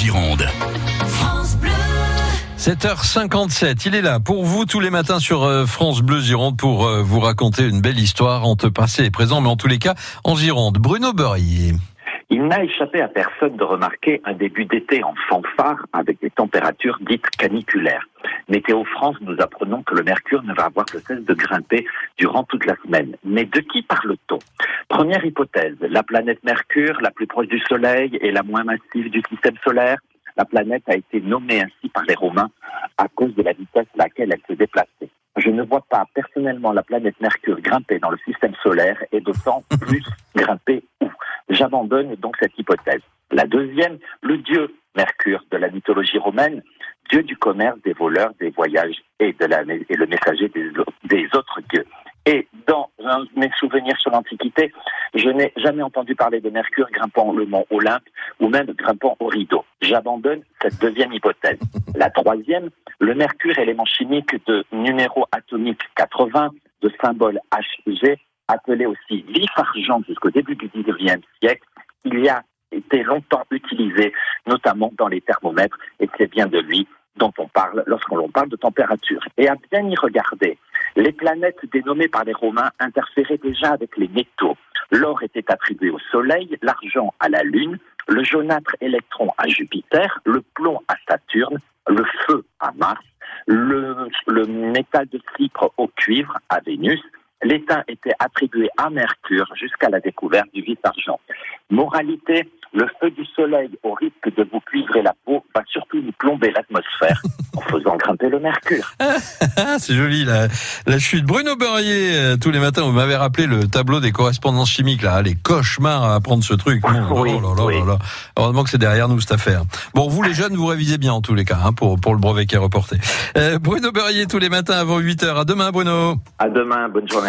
Gironde. 7h57, il est là pour vous tous les matins sur euh, France Bleu Gironde pour euh, vous raconter une belle histoire entre passé et présent, mais en tous les cas en Gironde. Bruno Beurrier. Il n'a échappé à personne de remarquer un début d'été en fanfare avec des températures dites caniculaires. Météo France nous apprenons que le mercure ne va avoir de cesse de grimper durant toute la semaine. Mais de qui parle-t-on? Première hypothèse, la planète Mercure, la plus proche du Soleil et la moins massive du système solaire. La planète a été nommée ainsi par les Romains à cause de la vitesse à laquelle elle se déplaçait. Je ne vois pas personnellement la planète Mercure grimper dans le système solaire et d'autant plus grimper où? J'abandonne donc cette hypothèse. La deuxième, le dieu Mercure de la mythologie romaine, dieu du commerce, des voleurs, des voyages et, de la, et le messager des, autres dieux. Et dans mes souvenirs sur l'Antiquité, je n'ai jamais entendu parler de Mercure grimpant le mont Olympe ou même grimpant au rideau. J'abandonne cette deuxième hypothèse. La troisième, le Mercure, élément chimique de numéro atomique 80, de symbole Hg, appelé aussi vif argent jusqu'au début du 19e siècle, il y a été longtemps utilisé, notamment dans les thermomètres, et c'est bien de lui dont on parle lorsqu'on parle de température. Et à bien y regarder, les planètes dénommées par les Romains interféraient déjà avec les métaux. L'or était attribué au Soleil, l'argent à la Lune, le jaunâtre électron à Jupiter, le plomb à Saturne, le feu à Mars, le, métal de cypre au cuivre à Vénus, l'étain était attribué à Mercure jusqu'à la découverte du vif-argent. Moralité, le feu du soleil, au risque de vous cuivrer la peau, va surtout nous plomber l'atmosphère en faisant grimper le mercure. C'est joli la, la chute. Bruno Beurrier, euh, tous les matins, vous m'avez rappelé le tableau des correspondances chimiques, là, les cauchemars à apprendre ce truc. Bon, Oui, oh là là oui. là. Heureusement que c'est derrière nous cette affaire. Bon, vous les jeunes, vous révisez bien en tous les cas hein, pour, pour le brevet qui est reporté. Euh, Bruno Beurrier tous les matins avant 8h. À demain Bruno. À demain, bonne journée à